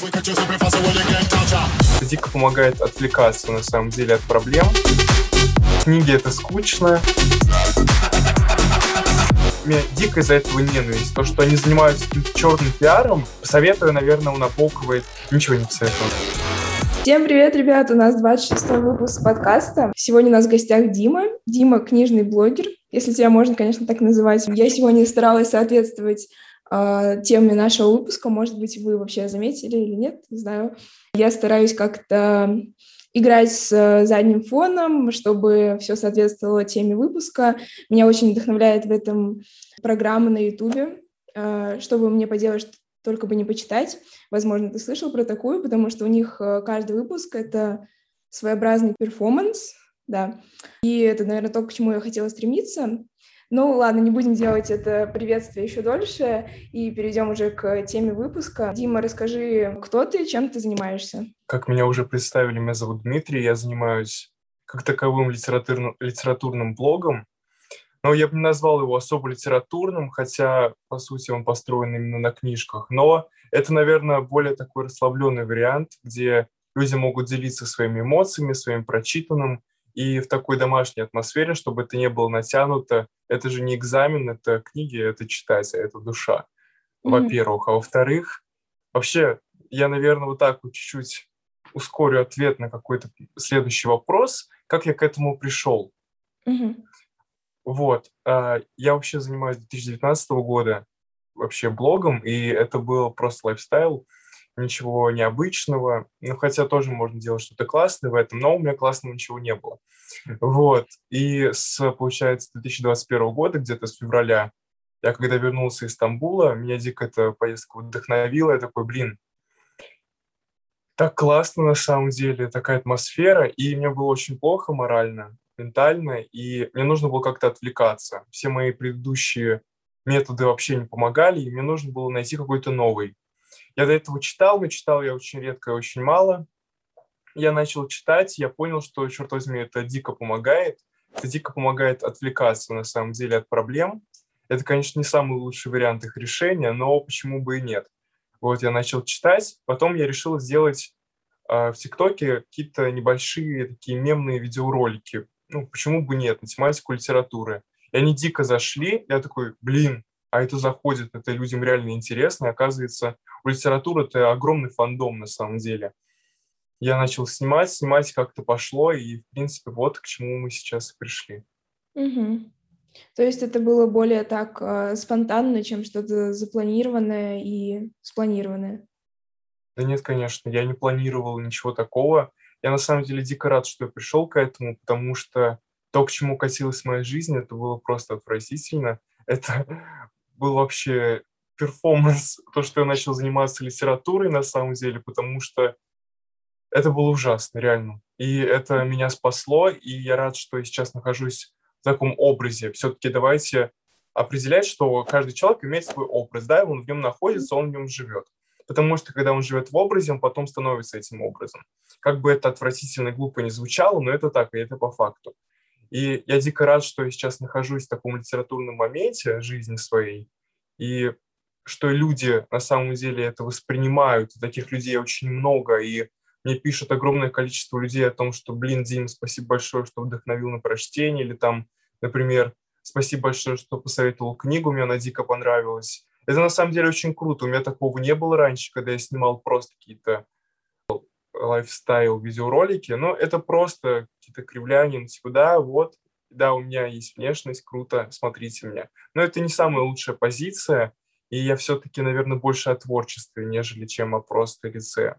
Это дико помогает отвлекаться, на самом деле, от проблем. Книги — это скучно. Меня дико из-за этого ненависть. То, что они занимаются каким-то черным пиаром, советую, наверное, у Набоковой ничего не посоветую. Всем привет, ребят! У нас 26 выпуск подкаста. Сегодня у нас в гостях Дима. Дима — книжный блогер, если тебя можно, конечно, так называть. Я сегодня старалась соответствовать теме нашего выпуска. Может быть, вы вообще заметили или нет, не знаю. Я стараюсь как-то играть с задним фоном, чтобы все соответствовало теме выпуска. Меня очень вдохновляет в этом программа на Ютубе, э, чтобы мне поделать только бы не почитать. Возможно, ты слышал про такую, потому что у них э, каждый выпуск — это своеобразный перформанс, да. И это, наверное, то, к чему я хотела стремиться. Ну, ладно, не будем делать это приветствие еще дольше и перейдем уже к теме выпуска. Дима, расскажи, кто ты, чем ты занимаешься? Как меня уже представили, меня зовут Дмитрий, я занимаюсь как таковым литературным, литературным блогом, но я бы не назвал его особо литературным, хотя, по сути, он построен именно на книжках. Но это, наверное, более такой расслабленный вариант, где люди могут делиться своими эмоциями, своим прочитанным, и в такой домашней атмосфере, чтобы это не было натянуто. Это же не экзамен, это книги, это читать, а это душа, mm-hmm. во-первых. А во-вторых, вообще, я, наверное, вот так вот чуть-чуть ускорю ответ на какой-то следующий вопрос, как я к этому пришел. Mm-hmm. Вот. А, я вообще занимаюсь 2019 года вообще блогом, и это был просто лайфстайл ничего необычного. Ну, хотя тоже можно делать что-то классное в этом, но у меня классного ничего не было. Вот. И с, получается, 2021 года, где-то с февраля, я когда вернулся из Стамбула, меня дико эта поездка вдохновила. Я такой, блин, так классно на самом деле, такая атмосфера, и мне было очень плохо морально, ментально, и мне нужно было как-то отвлекаться. Все мои предыдущие методы вообще не помогали, и мне нужно было найти какой-то новый. Я до этого читал, но читал я очень редко очень мало. Я начал читать, я понял, что, черт возьми, это дико помогает. Это дико помогает отвлекаться, на самом деле, от проблем. Это, конечно, не самый лучший вариант их решения, но почему бы и нет. Вот я начал читать, потом я решил сделать э, в ТикТоке какие-то небольшие такие мемные видеоролики. Ну, почему бы нет, на тематику литературы. И они дико зашли, я такой, блин, а это заходит, это людям реально интересно, и оказывается, у литературы это огромный фандом на самом деле. Я начал снимать, снимать как-то пошло, и, в принципе, вот к чему мы сейчас пришли. Угу. То есть это было более так э, спонтанно, чем что-то запланированное и спланированное? Да нет, конечно, я не планировал ничего такого. Я на самом деле дико рад, что я пришел к этому, потому что то, к чему катилась моя жизнь, это было просто отвратительно. Это был вообще перформанс, то, что я начал заниматься литературой на самом деле, потому что это было ужасно, реально. И это меня спасло, и я рад, что я сейчас нахожусь в таком образе. Все-таки давайте определять, что каждый человек имеет свой образ, да, он в нем находится, он в нем живет. Потому что когда он живет в образе, он потом становится этим образом. Как бы это отвратительно и глупо не звучало, но это так, и это по факту. И я дико рад, что я сейчас нахожусь в таком литературном моменте жизни своей, и что люди на самом деле это воспринимают, таких людей очень много, и мне пишут огромное количество людей о том, что, блин, Дим, спасибо большое, что вдохновил на прочтение, или там, например, спасибо большое, что посоветовал книгу, мне она дико понравилась. Это на самом деле очень круто, у меня такого не было раньше, когда я снимал просто какие-то лайфстайл видеоролики, но это просто какие-то кривляния, ну, типа, да, вот, да, у меня есть внешность, круто, смотрите меня. Но это не самая лучшая позиция, и я все-таки, наверное, больше о творчестве, нежели чем о просто лице.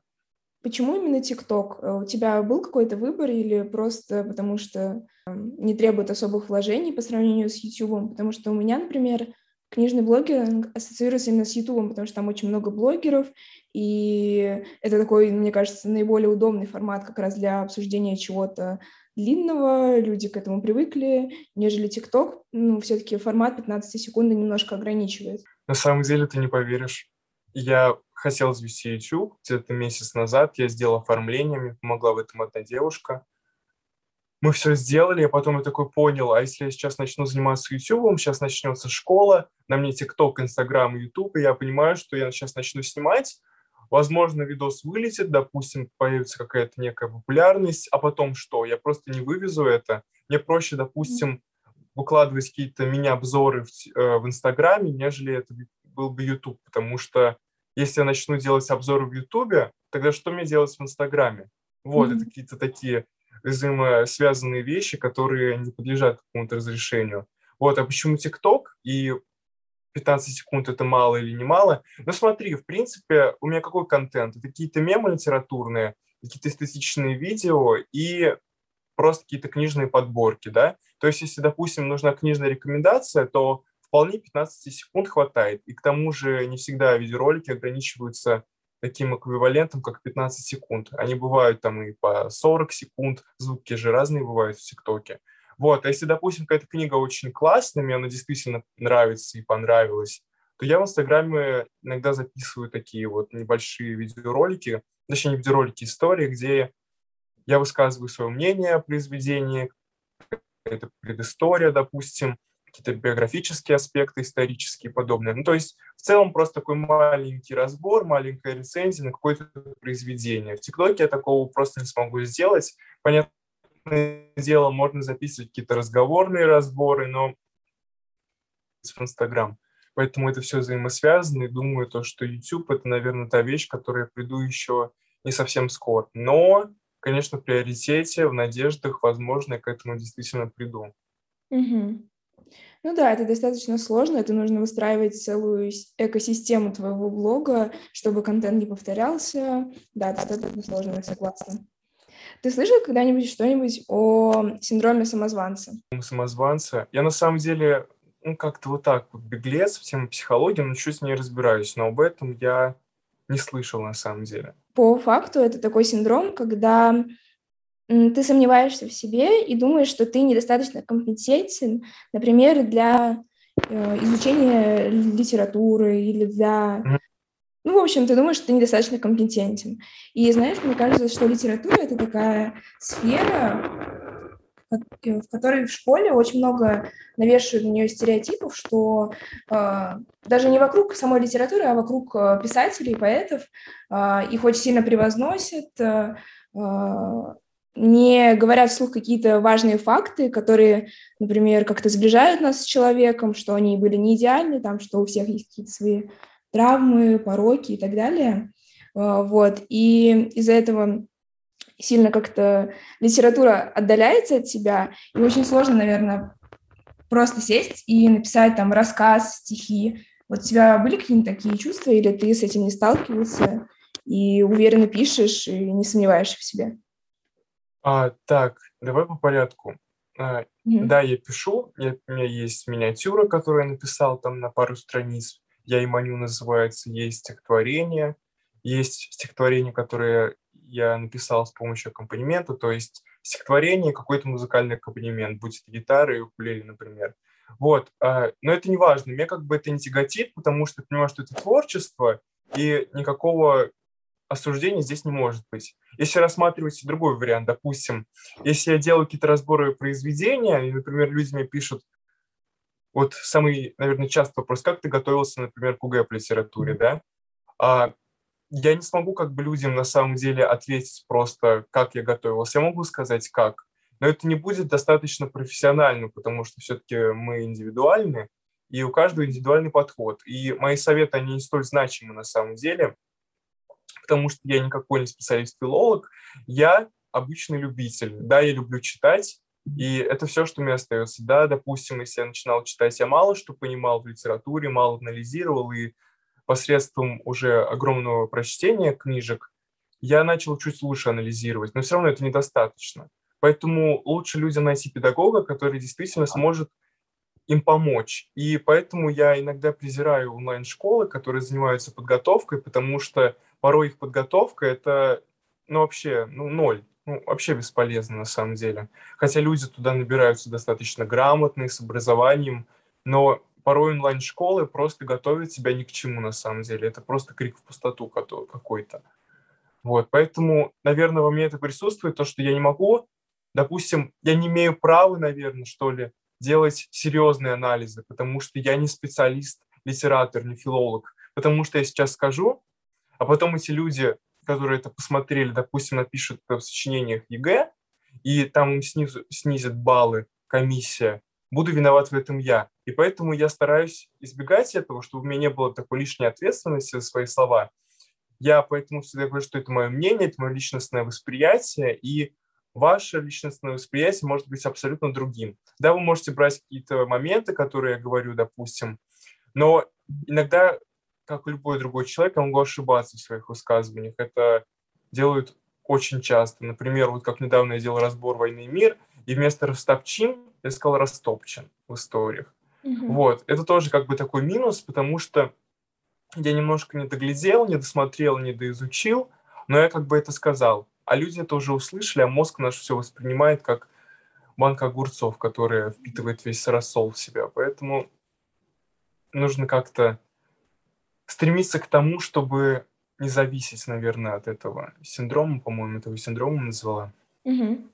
Почему именно ТикТок? Э, у тебя был какой-то выбор или просто потому что эм, не требует особых вложений по сравнению с YouTube? Потому что у меня, например, книжный блогинг ассоциируется именно с YouTube, потому что там очень много блогеров, и это такой, мне кажется, наиболее удобный формат как раз для обсуждения чего-то длинного, люди к этому привыкли, нежели ТикТок, ну, все-таки формат 15 секунд немножко ограничивает. На самом деле ты не поверишь. Я хотел завести YouTube где-то месяц назад, я сделал оформление, мне помогла в этом одна девушка. Мы все сделали, я потом я такой понял, а если я сейчас начну заниматься YouTube, сейчас начнется школа, на мне TikTok, Instagram, YouTube, и я понимаю, что я сейчас начну снимать, Возможно, видос вылетит, допустим, появится какая-то некая популярность, а потом что? Я просто не вывезу это. Мне проще, допустим, выкладывать какие-то мини-обзоры в, э, в Инстаграме, нежели это был бы YouTube, потому что если я начну делать обзоры в Ютубе, тогда что мне делать в Инстаграме? Вот, mm-hmm. это какие-то такие взаимосвязанные вещи, которые не подлежат какому-то разрешению. Вот, а почему ТикТок и 15 секунд это мало или не мало? Ну смотри, в принципе, у меня какой контент? Это какие-то мемы литературные, какие-то эстетичные видео и просто какие-то книжные подборки, да? То есть, если, допустим, нужна книжная рекомендация, то вполне 15 секунд хватает. И к тому же не всегда видеоролики ограничиваются таким эквивалентом, как 15 секунд. Они бывают там и по 40 секунд, звуки же разные бывают в ТикТоке. Вот, а если, допустим, какая-то книга очень классная, мне она действительно нравится и понравилась, то я в Инстаграме иногда записываю такие вот небольшие видеоролики, точнее, не видеоролики, истории, где я высказываю свое мнение о произведении, это предыстория, допустим, какие-то биографические аспекты, исторические и подобное. Ну, то есть в целом просто такой маленький разбор, маленькая рецензия на какое-то произведение. В ТикТоке я такого просто не смогу сделать. Понятное дело, можно записывать какие-то разговорные разборы, но в Инстаграм. Поэтому это все взаимосвязано, и думаю, то, что YouTube — это, наверное, та вещь, к которой я приду еще не совсем скоро. Но, конечно, в приоритете, в надеждах, возможно, я к этому действительно приду. Угу. Ну да, это достаточно сложно, это нужно выстраивать целую экосистему твоего блога, чтобы контент не повторялся. Да, это достаточно сложно, я согласна. Ты слышал когда-нибудь что-нибудь о синдроме самозванца? Самозванца? Я на самом деле ну, как-то вот так вот беглец в тему психологии, но чуть с ней разбираюсь, но об этом я не слышал на самом деле. По факту это такой синдром, когда ты сомневаешься в себе и думаешь, что ты недостаточно компетентен, например, для э, изучения литературы или для... Ну, в общем, ты думаешь, что ты недостаточно компетентен. И знаешь, мне кажется, что литература — это такая сфера, в которой в школе очень много навешивают на нее стереотипов, что э, даже не вокруг самой литературы, а вокруг э, писателей, поэтов э, их очень сильно превозносят, э, не говорят вслух какие-то важные факты, которые, например, как-то сближают нас с человеком, что они были не идеальны, там, что у всех есть какие-то свои травмы, пороки и так далее. А, вот. И из-за этого сильно как-то литература отдаляется от себя, и очень сложно, наверное, просто сесть и написать там рассказ, стихи. Вот у тебя были какие-нибудь такие чувства, или ты с этим не сталкивался и уверенно пишешь и не сомневаешься в себе? А, так, давай по порядку. А, mm-hmm. Да, я пишу, я, у меня есть миниатюра, которую я написал там на пару страниц. Я и маню называется, есть стихотворение, есть стихотворение, которое я написал с помощью аккомпанемента, то есть стихотворение, какой-то музыкальный аккомпанемент, будь это гитара и укулеле, например. Вот, а, но это не важно, мне как бы это не тяготит, потому что я понимаю, что это творчество, и никакого осуждения здесь не может быть. Если рассматривать другой вариант, допустим, если я делаю какие-то разборы произведения, и, например, люди мне пишут, вот самый, наверное, частый вопрос, как ты готовился, например, к УГЭ по литературе, да? А, я не смогу как бы людям на самом деле ответить просто, как я готовился. Я могу сказать, как, но это не будет достаточно профессионально, потому что все-таки мы индивидуальны, и у каждого индивидуальный подход. И мои советы, они не столь значимы на самом деле – потому что я никакой не специалист-филолог, я обычный любитель. Да, я люблю читать, и это все, что мне остается. Да, допустим, если я начинал читать, я мало что понимал в литературе, мало анализировал, и посредством уже огромного прочтения книжек я начал чуть лучше анализировать, но все равно это недостаточно. Поэтому лучше людям найти педагога, который действительно сможет им помочь. И поэтому я иногда презираю онлайн-школы, которые занимаются подготовкой, потому что порой их подготовка – это, ну, вообще, ну, ноль. Ну, вообще бесполезно на самом деле. Хотя люди туда набираются достаточно грамотные, с образованием, но порой онлайн-школы просто готовят себя ни к чему на самом деле. Это просто крик в пустоту какой-то. Вот, поэтому, наверное, во мне это присутствует, то, что я не могу, допустим, я не имею права, наверное, что ли, делать серьезные анализы, потому что я не специалист, литератор, не филолог. Потому что я сейчас скажу, а потом эти люди, которые это посмотрели, допустим, напишут в сочинениях ЕГЭ, и там им снизу, снизят баллы комиссия, буду виноват в этом я. И поэтому я стараюсь избегать этого, чтобы у меня не было такой лишней ответственности за свои слова. Я поэтому всегда говорю, что это мое мнение, это мое личностное восприятие, и ваше личностное восприятие может быть абсолютно другим. Да, вы можете брать какие-то моменты, которые я говорю, допустим, но иногда, как любой другой человек, я могу ошибаться в своих высказываниях. Это делают очень часто. Например, вот как недавно я делал разбор «Войны и мир», и вместо «растопчин» я сказал «растопчен» в историях. Угу. Вот, это тоже как бы такой минус, потому что я немножко не доглядел, не досмотрел, не доизучил, но я как бы это сказал. А люди это уже услышали, а мозг наш все воспринимает как банка огурцов, которая впитывает весь рассол в себя. Поэтому нужно как-то стремиться к тому, чтобы не зависеть, наверное, от этого синдрома, по-моему, этого синдрома назвала. Угу.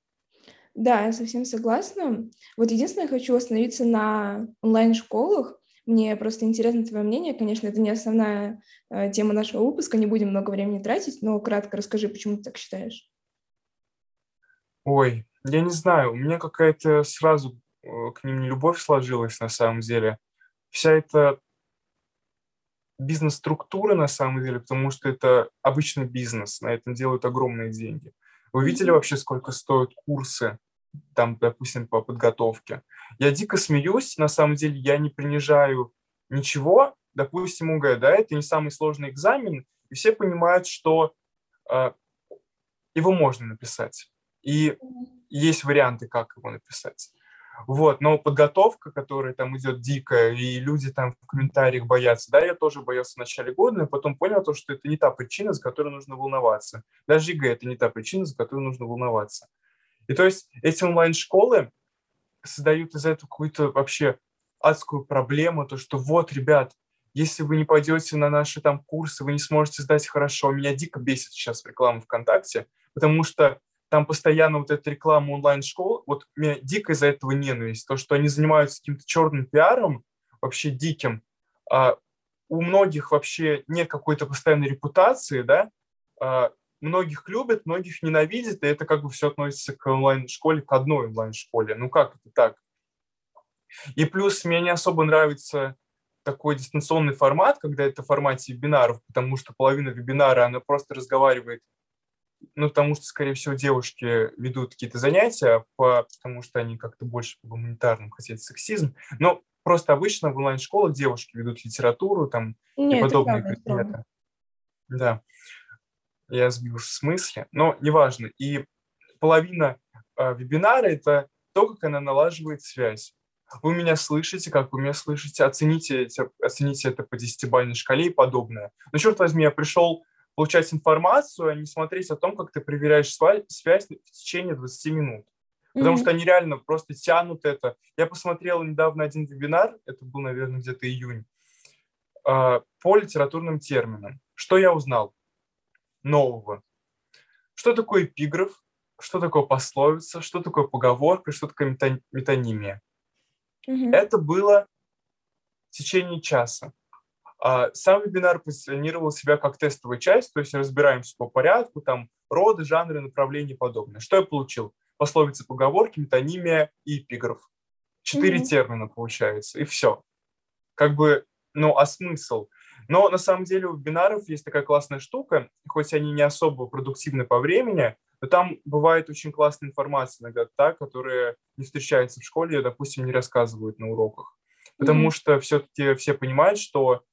Да, я совсем согласна. Вот единственное, я хочу остановиться на онлайн-школах. Мне просто интересно твое мнение. Конечно, это не основная э, тема нашего выпуска, не будем много времени тратить, но кратко расскажи, почему ты так считаешь. Ой, я не знаю, у меня какая-то сразу э, к ним не любовь сложилась на самом деле. Вся эта бизнес-структура на самом деле, потому что это обычный бизнес, на этом делают огромные деньги. Вы видели вообще, сколько стоят курсы, там, допустим, по подготовке? Я дико смеюсь, на самом деле я не принижаю ничего, допустим, УГ, да, это не самый сложный экзамен, и все понимают, что э, его можно написать. И есть варианты, как его написать. Вот, но подготовка, которая там идет дикая, и люди там в комментариях боятся, да, я тоже боялся в начале года, но потом понял то, что это не та причина, за которой нужно волноваться. Даже ЕГЭ – это не та причина, за которой нужно волноваться. И то есть эти онлайн-школы создают из этого какую-то вообще адскую проблему, то, что вот, ребят, если вы не пойдете на наши там курсы, вы не сможете сдать хорошо. Меня дико бесит сейчас реклама ВКонтакте, потому что там постоянно вот эта реклама онлайн-школ, вот меня дико из-за этого ненависть, то, что они занимаются каким-то черным пиаром, вообще диким, а у многих вообще нет какой-то постоянной репутации, да, а, многих любят, многих ненавидят, и это как бы все относится к онлайн-школе, к одной онлайн-школе. Ну как это так? И плюс мне не особо нравится такой дистанционный формат, когда это в формате вебинаров, потому что половина вебинара, она просто разговаривает ну, потому что, скорее всего, девушки ведут какие-то занятия, по, потому что они как-то больше по гуманитарным хотят сексизм. Но просто обычно в онлайн-школах девушки ведут литературу там Нет, и подобные предметы. Да, я сбился в смысле, но неважно. И половина э, вебинара – это то, как она налаживает связь. Вы меня слышите, как вы меня слышите, оцените, оцените это по десятибалльной шкале и подобное. Но, черт возьми, я пришел получать информацию, а не смотреть о том, как ты проверяешь связь в течение 20 минут. Потому mm-hmm. что они реально просто тянут это. Я посмотрел недавно один вебинар, это был, наверное, где-то июнь, а, по литературным терминам. Что я узнал нового? Что такое эпиграф? Что такое пословица? Что такое поговорка? Что такое метонимия? Mm-hmm. Это было в течение часа. А, сам вебинар позиционировал себя как тестовая часть, то есть разбираемся по порядку, там роды, жанры, направления и подобное. Что я получил? Пословицы, поговорки, метонимия и эпиграф. Четыре mm-hmm. термина получается, и все. Как бы, ну, а смысл? Но на самом деле у вебинаров есть такая классная штука, хоть они не особо продуктивны по времени, но там бывает очень классная информация иногда та, которая не встречается в школе, допустим, не рассказывают на уроках. Потому mm-hmm. что все-таки все понимают, что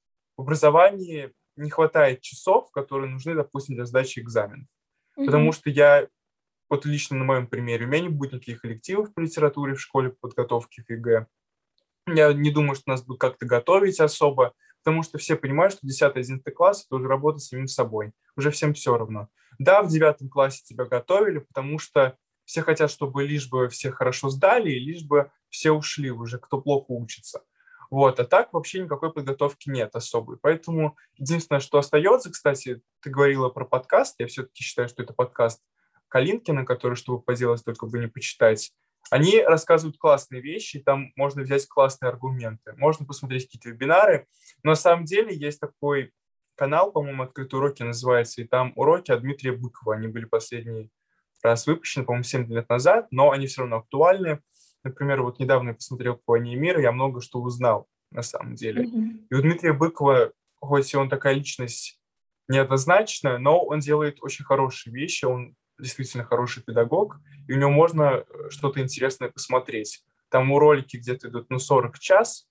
в образовании не хватает часов, которые нужны, допустим, для сдачи экзаменов. Mm-hmm. Потому что я, вот лично на моем примере, у меня не будет никаких коллективов по литературе в школе по подготовке к ЕГЭ. Я не думаю, что нас будут как-то готовить особо, потому что все понимают, что 10-11 класс – это уже работа с самим собой. Уже всем все равно. Да, в 9 классе тебя готовили, потому что все хотят, чтобы лишь бы все хорошо сдали, и лишь бы все ушли уже, кто плохо учится. Вот, а так вообще никакой подготовки нет особой. Поэтому единственное, что остается, кстати, ты говорила про подкаст, я все-таки считаю, что это подкаст Калинкина, который, чтобы поделать, только бы не почитать. Они рассказывают классные вещи, там можно взять классные аргументы, можно посмотреть какие-то вебинары, но на самом деле есть такой канал, по-моему, «Открытые уроки» называется, и там уроки от Дмитрия Быкова. Они были последний раз выпущены, по-моему, 7 лет назад, но они все равно актуальны. Например, вот недавно я посмотрел по «Войне и мира», я много что узнал на самом деле. Mm-hmm. И у Дмитрия Быкова, хоть и он такая личность неоднозначная, но он делает очень хорошие вещи, он действительно хороший педагог, и у него можно э, что-то интересное посмотреть. Там у ролики где-то идут ну, 40 час,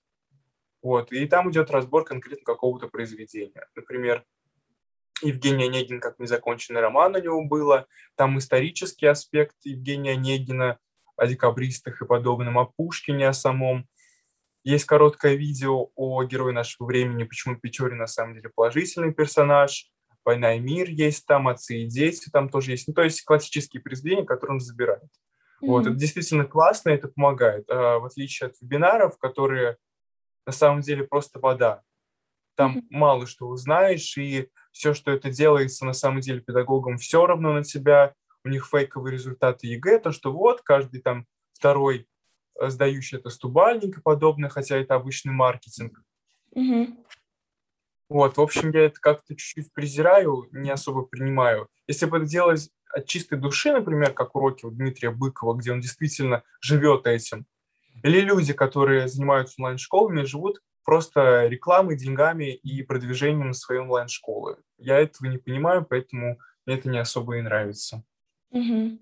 вот, и там идет разбор конкретно какого-то произведения. Например, Евгений Онегин как незаконченный роман у него было, там исторический аспект Евгения Онегина о декабристах и подобном, о Пушкине, о самом. Есть короткое видео о герое нашего времени, почему Печорин на самом деле положительный персонаж. «Война и мир» есть там, «Отцы и дети» там тоже есть. Ну, то есть классические произведения, которые он забирает. Mm-hmm. Вот, это действительно классно, это помогает. А, в отличие от вебинаров, которые на самом деле просто вода. Там mm-hmm. мало что узнаешь, и все, что это делается, на самом деле педагогам все равно на тебя. У них фейковые результаты ЕГЭ, то, что вот каждый там второй э, сдающий это стобалльник и подобное, хотя это обычный маркетинг. Mm-hmm. Вот, в общем, я это как-то чуть-чуть презираю, не особо принимаю. Если бы это делать от чистой души, например, как уроки у Дмитрия Быкова, где он действительно живет этим, или люди, которые занимаются онлайн-школами, живут просто рекламой, деньгами и продвижением своей онлайн-школы. Я этого не понимаю, поэтому мне это не особо и нравится. Угу.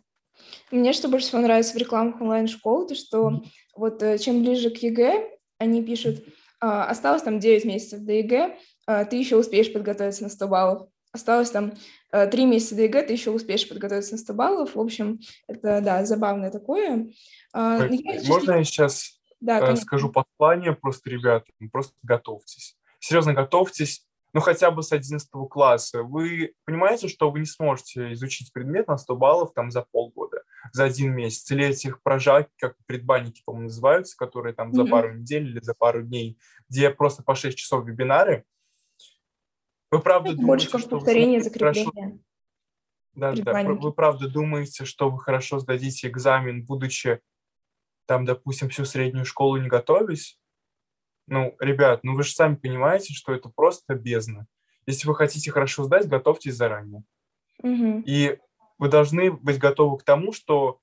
Мне что больше всего нравится в рекламах онлайн-школ, то что вот э, чем ближе к ЕГЭ, они пишут, а, осталось там 9 месяцев до ЕГЭ, а, ты еще успеешь подготовиться на 100 баллов. Осталось там э, три месяца до ЕГЭ, ты еще успеешь подготовиться на 100 баллов. В общем, это, да, забавное такое. А, я, Можно я сейчас да, э, скажу послание просто, ребята, просто готовьтесь. Серьезно, готовьтесь, ну, хотя бы с 11 класса. Вы понимаете, что вы не сможете изучить предмет на 100 баллов там за полгода, за один месяц, или этих прожарки, как предбанники, по-моему, называются, которые там за пару недель или за пару дней, где просто по 6 часов вебинары. Вы правда Это думаете, что повторение, закрепление. Хорошо... Да, да, вы правда думаете, что вы хорошо сдадите экзамен, будучи там, допустим, всю среднюю школу не готовясь, ну, ребят, ну вы же сами понимаете, что это просто бездна. Если вы хотите хорошо сдать, готовьтесь заранее. Угу. И вы должны быть готовы к тому, что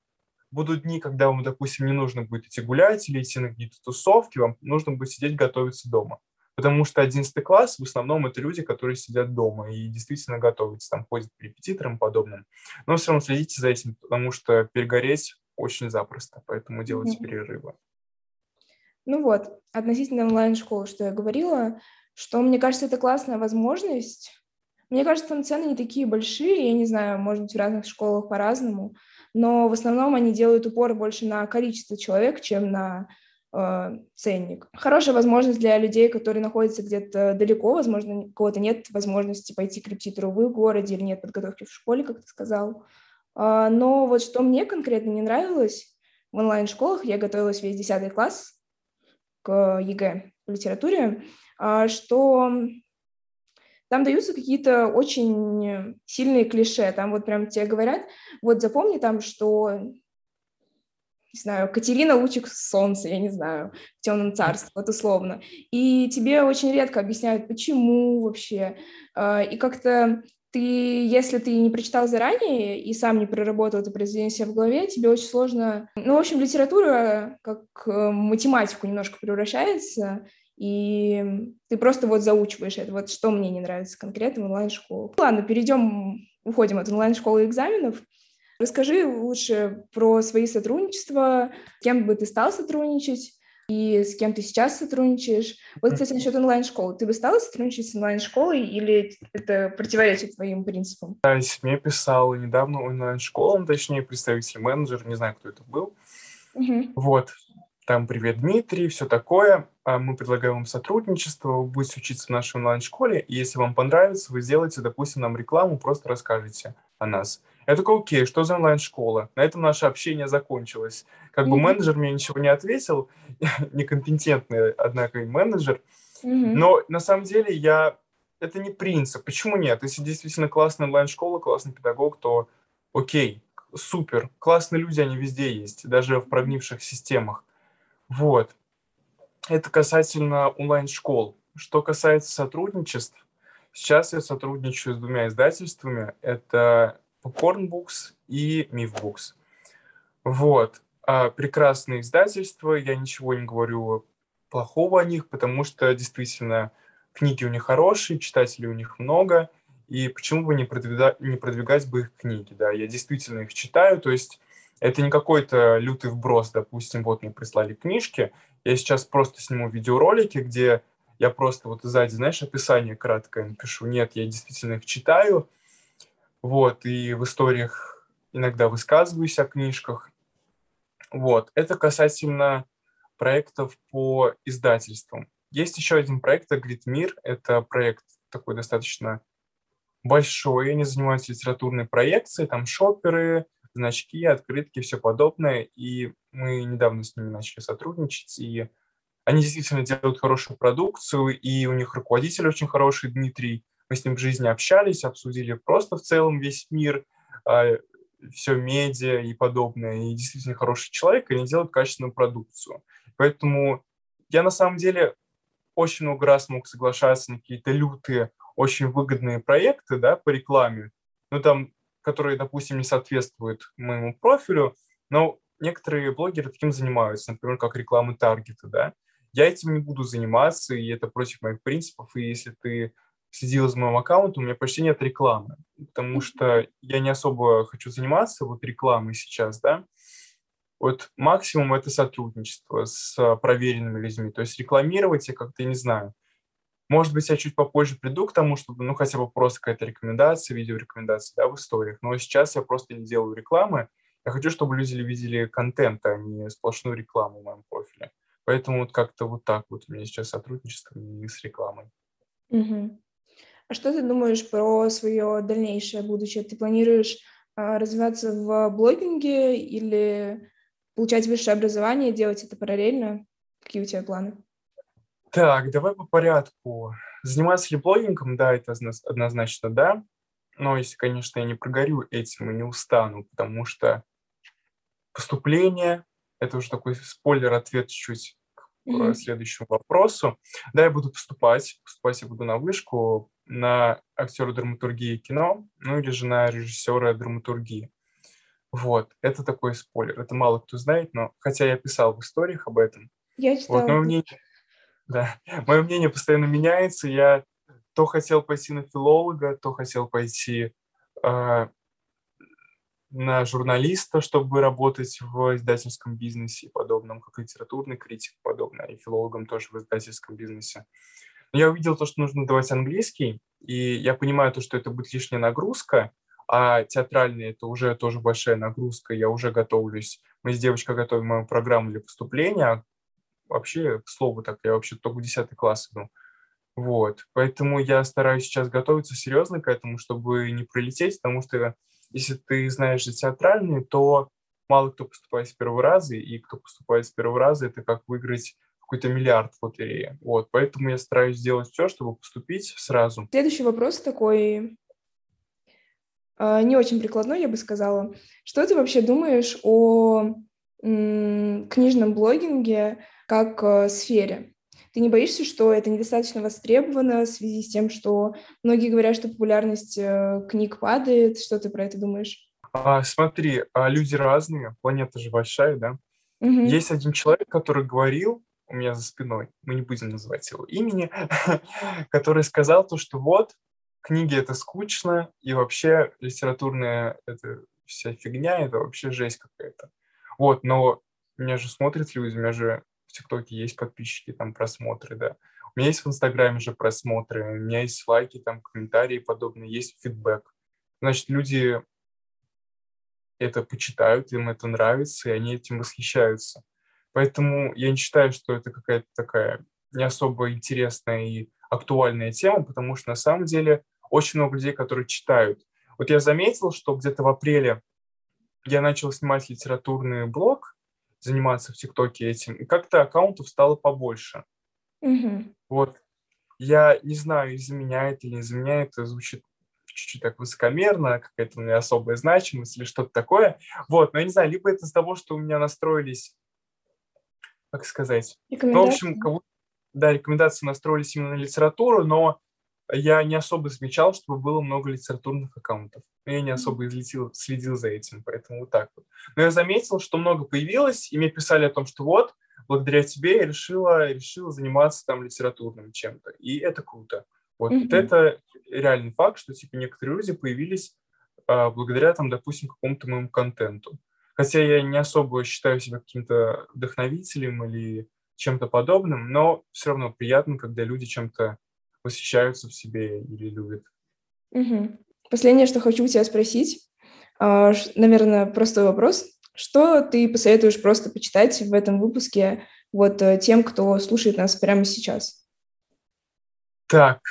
будут дни, когда вам, допустим, не нужно будет идти гулять или идти на какие-то тусовки, вам нужно будет сидеть готовиться дома. Потому что 11 класс в основном это люди, которые сидят дома и действительно готовятся, там ходят к репетиторам и подобным. Но все равно следите за этим, потому что перегореть очень запросто, поэтому делайте mm-hmm. перерывы. Ну вот, относительно онлайн-школы, что я говорила, что мне кажется, это классная возможность. Мне кажется, там цены не такие большие, я не знаю, может быть, в разных школах по-разному, но в основном они делают упор больше на количество человек, чем на э, ценник. Хорошая возможность для людей, которые находятся где-то далеко, возможно, у кого-то нет возможности пойти к репетитору в их городе или нет подготовки в школе, как ты сказал. А, но вот что мне конкретно не нравилось в онлайн-школах, я готовилась весь 10 класс к ЕГЭ в литературе, а, что там даются какие-то очень сильные клише. Там вот прям тебе говорят, вот запомни там, что, не знаю, Катерина лучик солнца, я не знаю, в темном царстве, вот условно. И тебе очень редко объясняют, почему вообще. А, и как-то ты, если ты не прочитал заранее и сам не проработал это произведение себе в голове, тебе очень сложно... Ну, в общем, литература как э, математику немножко превращается, и ты просто вот заучиваешь это. Вот что мне не нравится конкретно в онлайн-школу. Ладно, перейдем, уходим от онлайн-школы экзаменов. Расскажи лучше про свои сотрудничества, кем бы ты стал сотрудничать, и с кем ты сейчас сотрудничаешь. Вот, кстати, насчет онлайн-школы. Ты бы стала сотрудничать с онлайн-школой или это противоречит твоим принципам? Да, мне писал недавно онлайн-школа, точнее, представитель менеджер, не знаю, кто это был. Угу. Вот, там «Привет, Дмитрий», все такое. А мы предлагаем вам сотрудничество, вы будете учиться в нашей онлайн-школе, и если вам понравится, вы сделаете, допустим, нам рекламу, просто расскажете о нас. Я такой, окей, что за онлайн-школа? На этом наше общение закончилось. Как mm-hmm. бы менеджер мне ничего не ответил, некомпетентный, однако, и менеджер. Mm-hmm. Но на самом деле я... Это не принцип. Почему нет? Если действительно классная онлайн-школа, классный педагог, то окей, супер. Классные люди, они везде есть, даже в прогнивших системах. Вот. Это касательно онлайн-школ. Что касается сотрудничеств, Сейчас я сотрудничаю с двумя издательствами. Это Popcorn Books и Myth Books. Вот. А прекрасные издательства, я ничего не говорю плохого о них, потому что действительно книги у них хорошие, читателей у них много, и почему бы не продвигать, не продвигать бы их книги, да, я действительно их читаю, то есть это не какой-то лютый вброс, допустим, вот мне прислали книжки, я сейчас просто сниму видеоролики, где я просто вот сзади, знаешь, описание краткое напишу. Нет, я действительно их читаю, вот, и в историях иногда высказываюсь о книжках. Вот, это касательно проектов по издательствам. Есть еще один проект «Агрит Мир». Это проект такой достаточно большой. Они занимаются литературной проекцией, там шоперы, значки, открытки, все подобное. И мы недавно с ними начали сотрудничать, и они действительно делают хорошую продукцию, и у них руководитель очень хороший, Дмитрий. Мы с ним в жизни общались, обсудили просто в целом весь мир, а, все медиа и подобное. И действительно хороший человек, и они делают качественную продукцию. Поэтому я на самом деле очень много раз мог соглашаться на какие-то лютые, очень выгодные проекты да, по рекламе, ну, там, которые, допустим, не соответствуют моему профилю, но некоторые блогеры таким занимаются, например, как рекламы таргета, да. Я этим не буду заниматься, и это против моих принципов, и если ты следил за моим аккаунтом, у меня почти нет рекламы, потому что я не особо хочу заниматься вот рекламой сейчас, да, вот максимум это сотрудничество с а, проверенными людьми. То есть рекламировать я как-то не знаю. Может быть, я чуть попозже приду к тому, чтобы, ну, хотя бы просто какая-то рекомендация, видеорекомендация, да, в историях. Но сейчас я просто не делаю рекламы. Я хочу, чтобы люди видели контент, а не сплошную рекламу в моем профиле. Поэтому вот как-то вот так вот у меня сейчас сотрудничество и с рекламой. Угу. А что ты думаешь про свое дальнейшее будущее? Ты планируешь а, развиваться в блогинге или получать высшее образование, делать это параллельно? Какие у тебя планы? Так, давай по порядку. Заниматься ли блогингом? Да, это однозначно да. Но если, конечно, я не прогорю этим и не устану, потому что поступление — это уже такой спойлер-ответ чуть к mm-hmm. следующему вопросу. Да, я буду поступать. Поступать я буду на вышку, на актера драматургии кино, ну или же на режиссера драматургии. Вот, это такой спойлер. Это мало кто знает, но хотя я писал в историях об этом. Я читала. Вот, мое мнение, да, мое мнение постоянно меняется. Я то хотел пойти на филолога, то хотел пойти э, на журналиста, чтобы работать в издательском бизнесе и подобном, как литературный критик и подобное, и филологом тоже в издательском бизнесе. Но я увидел то, что нужно давать английский, и я понимаю то, что это будет лишняя нагрузка, а театральный — это уже тоже большая нагрузка, я уже готовлюсь. Мы с девочкой готовим мою программу для поступления. Вообще, к слову так, я вообще только 10 класс иду. Вот, поэтому я стараюсь сейчас готовиться серьезно к этому, чтобы не пролететь, потому что если ты знаешь же театральный, то мало кто поступает с первого раза, и кто поступает с первого раза, это как выиграть какой-то миллиард в лотерее. Вот, поэтому я стараюсь сделать все, чтобы поступить сразу. Следующий вопрос такой а, не очень прикладной, я бы сказала. Что ты вообще думаешь о книжном блогинге как э, сфере? Ты не боишься, что это недостаточно востребовано в связи с тем, что многие говорят, что популярность э, книг падает? Что ты про это думаешь? А, смотри, а люди разные, планета же большая, да? Угу. Есть один человек, который говорил у меня за спиной, мы не будем называть его имени, который сказал то, что вот, книги это скучно, и вообще литературная это вся фигня, это вообще жесть какая-то. Вот, но меня же смотрят люди, меня же ТикТоке есть подписчики, там просмотры, да. У меня есть в Инстаграме же просмотры, у меня есть лайки, там комментарии подобные, есть фидбэк. Значит, люди это почитают, им это нравится, и они этим восхищаются. Поэтому я не считаю, что это какая-то такая не особо интересная и актуальная тема, потому что на самом деле очень много людей, которые читают. Вот я заметил, что где-то в апреле я начал снимать литературный блог, заниматься в ТикТоке этим, и как-то аккаунтов стало побольше. Mm-hmm. Вот. Я не знаю, из-за меня это или не из-за меня это звучит чуть-чуть так высокомерно, какая-то у меня особая значимость или что-то такое. Вот, но я не знаю, либо это из-за того, что у меня настроились, как сказать, ну, в общем, кого да, рекомендации настроились именно на литературу, но я не особо замечал, чтобы было много литературных аккаунтов. Я не особо излетел, следил за этим, поэтому вот так вот. Но я заметил, что много появилось, и мне писали о том, что вот, благодаря тебе я решила, решила заниматься там литературным чем-то. И это круто. Вот, mm-hmm. вот это реальный факт, что типа некоторые люди появились а, благодаря там, допустим, какому-то моему контенту. Хотя я не особо считаю себя каким-то вдохновителем или чем-то подобным, но все равно приятно, когда люди чем-то восхищаются в себе или любят. Угу. Последнее, что хочу у тебя спросить, а, наверное, простой вопрос. Что ты посоветуешь просто почитать в этом выпуске вот э, тем, кто слушает нас прямо сейчас? Так,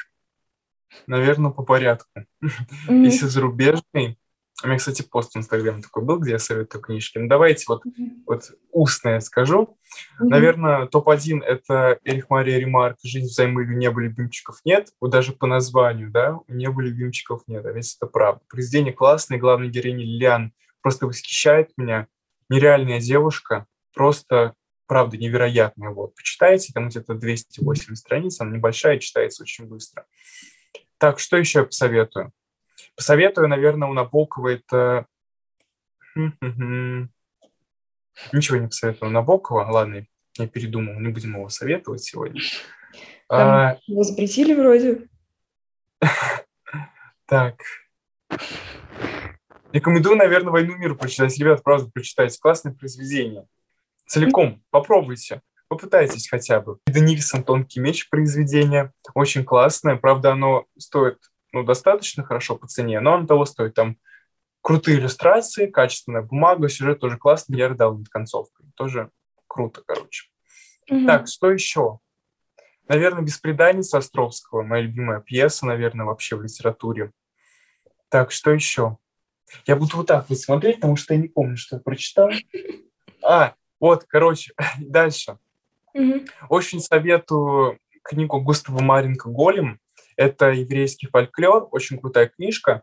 наверное, по порядку. Mm-hmm. Если зарубежный, у меня, кстати, пост в Инстаграме такой был, где я советую книжки. Ну, давайте вот, mm-hmm. вот устное скажу. Mm-hmm. Наверное, топ-1 – это Эрих Мария Ремарк «Жизнь взаймы небо любимчиков нет». Вот даже по названию, да, у небо любимчиков нет, а ведь это правда. Произведение классное, главная героиня Лиан просто восхищает меня. Нереальная девушка, просто, правда, невероятная. Вот, почитайте, там где-то 208 страниц, она небольшая, читается очень быстро. Так, что еще я посоветую? Посоветую, наверное, у Набокова это... Ничего не посоветую. Набокова, ладно, я передумал, не будем его советовать сегодня. Там а... Его запретили вроде. Так. Рекомендую, наверное, «Войну миру» прочитать. Ребят, правда, прочитайте. Классное произведение. Целиком. Попробуйте. Попытайтесь хотя бы. Ида Нильсон «Тонкий меч» произведение. Очень классное. Правда, оно стоит ну, достаточно хорошо по цене, но оно того стоит. Там крутые иллюстрации, качественная бумага, сюжет тоже классный, я рыдал над концовкой. Тоже круто, короче. Mm-hmm. Так, что еще? Наверное, «Беспреданница» Островского, моя любимая пьеса, наверное, вообще в литературе. Так, что еще? Я буду вот так вот смотреть, потому что я не помню, что я прочитал. А, вот, короче, дальше. Mm-hmm. Очень советую книгу Густава Маренко «Голем». Это еврейский фольклор, очень крутая книжка.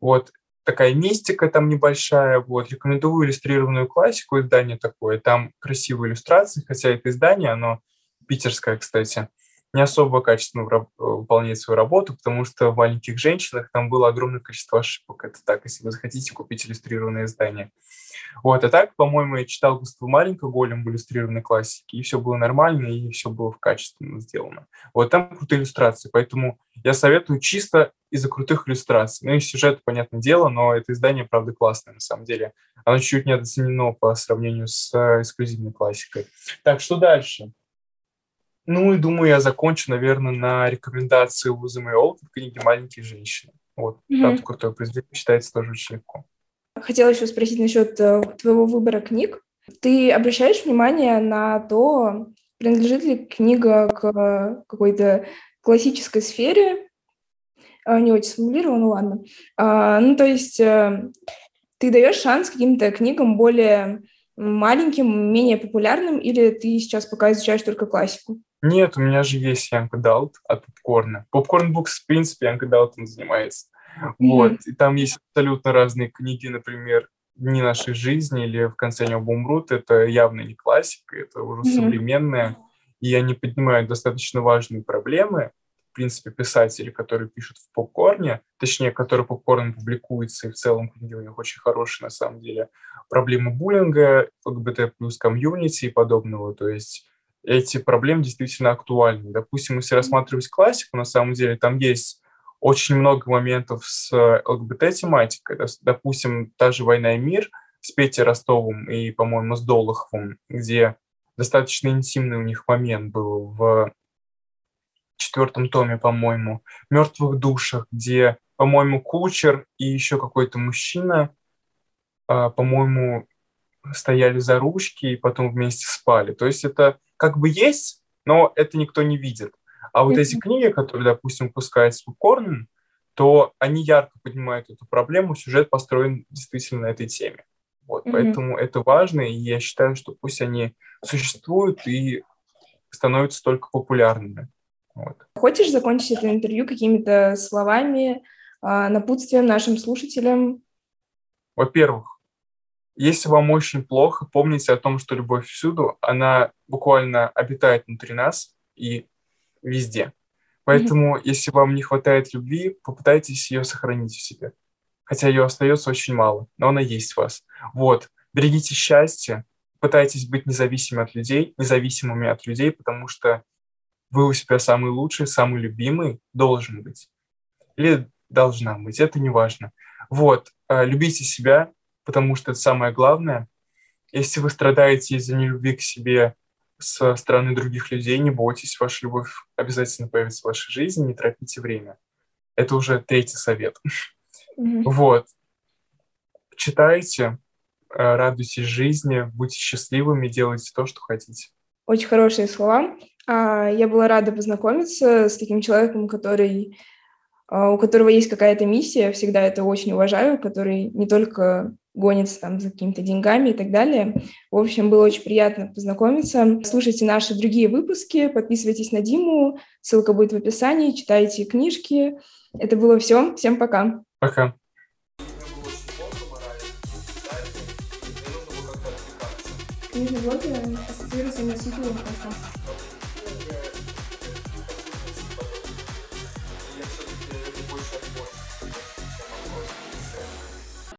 Вот такая мистика там небольшая. Вот рекомендую иллюстрированную классику, издание такое. Там красивые иллюстрации, хотя это издание, оно питерское, кстати не особо качественно выполняет свою работу, потому что в «Маленьких женщинах» там было огромное количество ошибок. Это так, если вы захотите купить иллюстрированное издание. Вот, а так, по-моему, я читал Густава Маленько, Голем в иллюстрированной классике, и все было нормально, и все было качественно сделано. Вот там крутые иллюстрации, поэтому я советую чисто из-за крутых иллюстраций. Ну и сюжет, понятное дело, но это издание, правда, классное на самом деле. Оно чуть-чуть недооценено по сравнению с э, эксклюзивной классикой. Так, что дальше? Ну и думаю, я закончу, наверное, на рекомендации Лузы Мэйол в книге «Маленькие женщины». Вот, mm-hmm. правда, крутое произведение, читается тоже очень легко. Хотела еще спросить насчет э, твоего выбора книг. Ты обращаешь внимание на то, принадлежит ли книга к какой-то классической сфере? А, не очень сформулировано, ладно. А, ну, то есть э, ты даешь шанс каким-то книгам более маленьким, менее популярным, или ты сейчас пока изучаешь только классику? Нет, у меня же есть Young Adult от Попкорна. Popcorn Books, в принципе, Young Adult он занимается. Mm-hmm. Вот, и там есть абсолютно разные книги, например, «Дни нашей жизни» или «В конце небо умрут». Это явно не классика, это уже mm-hmm. современное. И они поднимают достаточно важные проблемы, в принципе, писатели, которые пишут в попкорне, точнее, которые попкорн публикуется, и в целом книги у них очень хорошие, на самом деле, проблемы буллинга, ЛГБТ плюс комьюнити и подобного, то есть эти проблемы действительно актуальны. Допустим, если рассматривать классику, на самом деле там есть очень много моментов с ЛГБТ-тематикой. Допустим, та же «Война и мир» с Петей Ростовым и, по-моему, с Долоховым, где достаточно интимный у них момент был в четвертом томе, по-моему, «Мертвых душах», где, по-моему, кучер и еще какой-то мужчина, а, по-моему, стояли за ручки и потом вместе спали. То есть это как бы есть, но это никто не видит. А вот эти книги, которые, допустим, выпускают с попкорном, то они ярко поднимают эту проблему, сюжет построен действительно на этой теме. Вот, mm-hmm. Поэтому это важно, и я считаю, что пусть они существуют и становятся только популярными. Вот. Хочешь закончить это интервью какими-то словами, а, напутствием нашим слушателям? Во-первых, если вам очень плохо, помните о том, что любовь всюду, она буквально обитает внутри нас и везде. Поэтому, mm-hmm. если вам не хватает любви, попытайтесь ее сохранить в себе. Хотя ее остается очень мало, но она есть в вас. Вот, берегите счастье, пытайтесь быть независимыми от людей, независимыми от людей, потому что вы у себя самый лучший, самый любимый должен быть. Или должна быть, это не важно. Вот, э, любите себя, потому что это самое главное. Если вы страдаете из-за нелюбви к себе со стороны других людей, не бойтесь, ваша любовь обязательно появится в вашей жизни, не тратите время. Это уже третий совет. Mm-hmm. Вот. Читайте, э, радуйтесь жизни, будьте счастливыми, делайте то, что хотите. Очень хорошие слова. А, я была рада познакомиться с таким человеком, который, а, у которого есть какая-то миссия, всегда это очень уважаю, который не только гонится там за какими-то деньгами и так далее. В общем, было очень приятно познакомиться. Слушайте наши другие выпуски, подписывайтесь на Диму, ссылка будет в описании, читайте книжки. Это было все. Всем пока. Пока. Книжный блогер ассоциируется носителем просто.